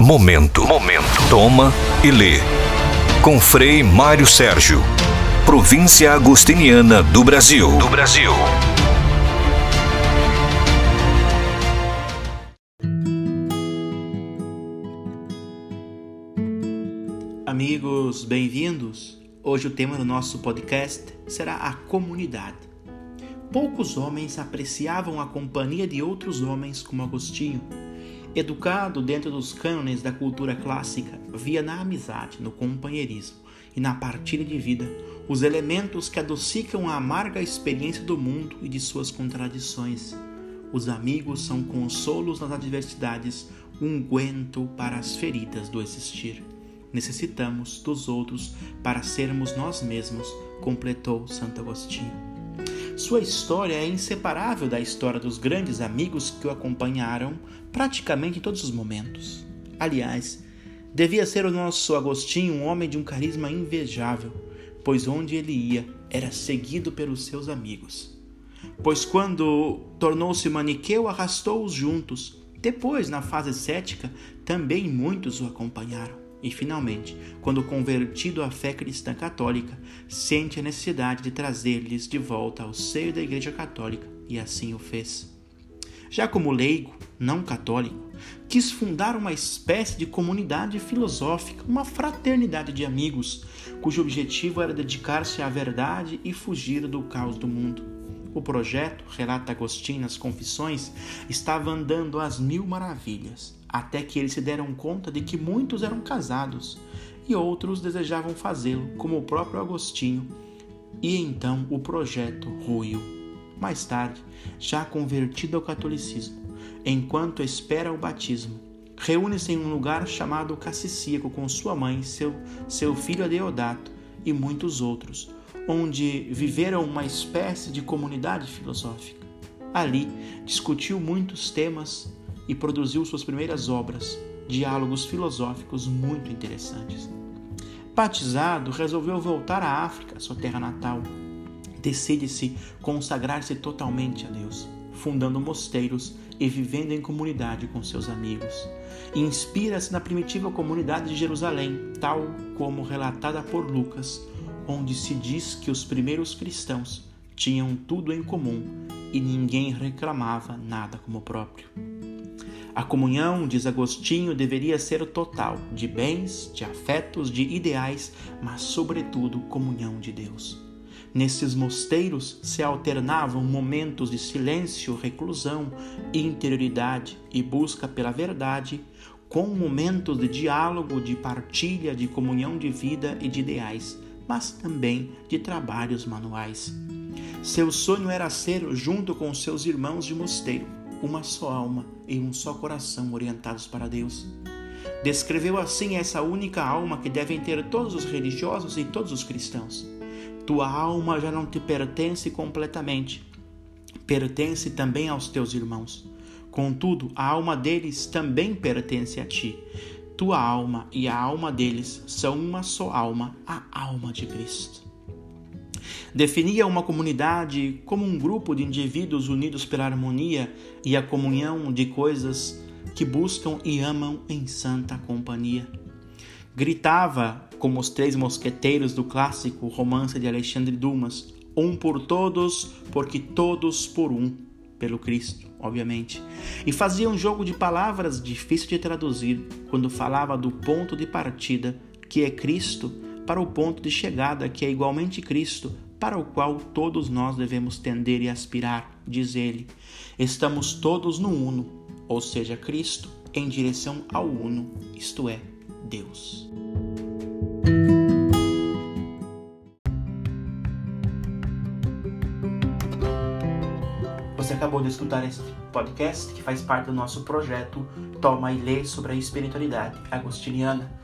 Momento. Momento. Toma e lê. Com Frei Mário Sérgio. Província Agostiniana do Brasil. Do Brasil. Amigos, bem-vindos. Hoje o tema do nosso podcast será a comunidade. Poucos homens apreciavam a companhia de outros homens como Agostinho Educado dentro dos cânones da cultura clássica, via na amizade, no companheirismo e na partilha de vida os elementos que adocicam a amarga experiência do mundo e de suas contradições. Os amigos são consolos nas adversidades, unguento para as feridas do existir. Necessitamos dos outros para sermos nós mesmos, completou Santo Agostinho. Sua história é inseparável da história dos grandes amigos que o acompanharam praticamente em todos os momentos. Aliás, devia ser o nosso Agostinho um homem de um carisma invejável, pois onde ele ia era seguido pelos seus amigos. Pois quando tornou-se maniqueu, arrastou-os juntos. Depois, na fase cética, também muitos o acompanharam. E, finalmente, quando convertido à fé cristã católica, sente a necessidade de trazer-lhes de volta ao seio da Igreja Católica, e assim o fez. Já como leigo, não católico, quis fundar uma espécie de comunidade filosófica, uma fraternidade de amigos, cujo objetivo era dedicar-se à verdade e fugir do caos do mundo. O projeto, relata Agostinho nas Confissões, estava andando às mil maravilhas até que eles se deram conta de que muitos eram casados e outros desejavam fazê-lo, como o próprio Agostinho, e então o projeto ruiu. Mais tarde, já convertido ao catolicismo, enquanto espera o batismo, reúne-se em um lugar chamado Cassicíaco com sua mãe, seu, seu filho Adeodato e muitos outros, onde viveram uma espécie de comunidade filosófica. Ali discutiu muitos temas e produziu suas primeiras obras, diálogos filosóficos muito interessantes. Batizado, resolveu voltar à África, sua terra natal. Decide-se consagrar-se totalmente a Deus, fundando mosteiros e vivendo em comunidade com seus amigos. Inspira-se na primitiva comunidade de Jerusalém, tal como relatada por Lucas, onde se diz que os primeiros cristãos tinham tudo em comum e ninguém reclamava nada como próprio. A comunhão, diz Agostinho, deveria ser total, de bens, de afetos, de ideais, mas, sobretudo, comunhão de Deus. Nesses mosteiros se alternavam momentos de silêncio, reclusão, interioridade e busca pela verdade, com momentos de diálogo, de partilha, de comunhão de vida e de ideais, mas também de trabalhos manuais. Seu sonho era ser, junto com seus irmãos de mosteiro, uma só alma e um só coração orientados para Deus. Descreveu assim essa única alma que devem ter todos os religiosos e todos os cristãos. Tua alma já não te pertence completamente, pertence também aos teus irmãos. Contudo, a alma deles também pertence a ti. Tua alma e a alma deles são uma só alma, a alma de Cristo. Definia uma comunidade como um grupo de indivíduos unidos pela harmonia e a comunhão de coisas que buscam e amam em santa companhia. Gritava, como os três mosqueteiros do clássico romance de Alexandre Dumas, um por todos, porque todos por um, pelo Cristo, obviamente. E fazia um jogo de palavras difícil de traduzir quando falava do ponto de partida, que é Cristo, para o ponto de chegada, que é igualmente Cristo, para o qual todos nós devemos tender e aspirar, diz ele. Estamos todos no Uno, ou seja, Cristo, em direção ao Uno, isto é, Deus. Você acabou de escutar este podcast que faz parte do nosso projeto Toma e Lê sobre a espiritualidade agostiniana.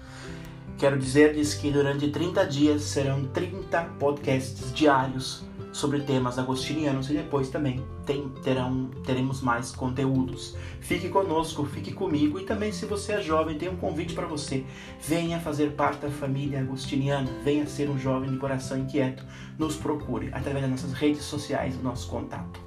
Quero dizer-lhes que durante 30 dias serão 30 podcasts diários sobre temas agostinianos e depois também tem, terão, teremos mais conteúdos. Fique conosco, fique comigo e também se você é jovem, tem um convite para você. Venha fazer parte da família agostiniana, venha ser um jovem de coração inquieto. Nos procure através das nossas redes sociais, o nosso contato.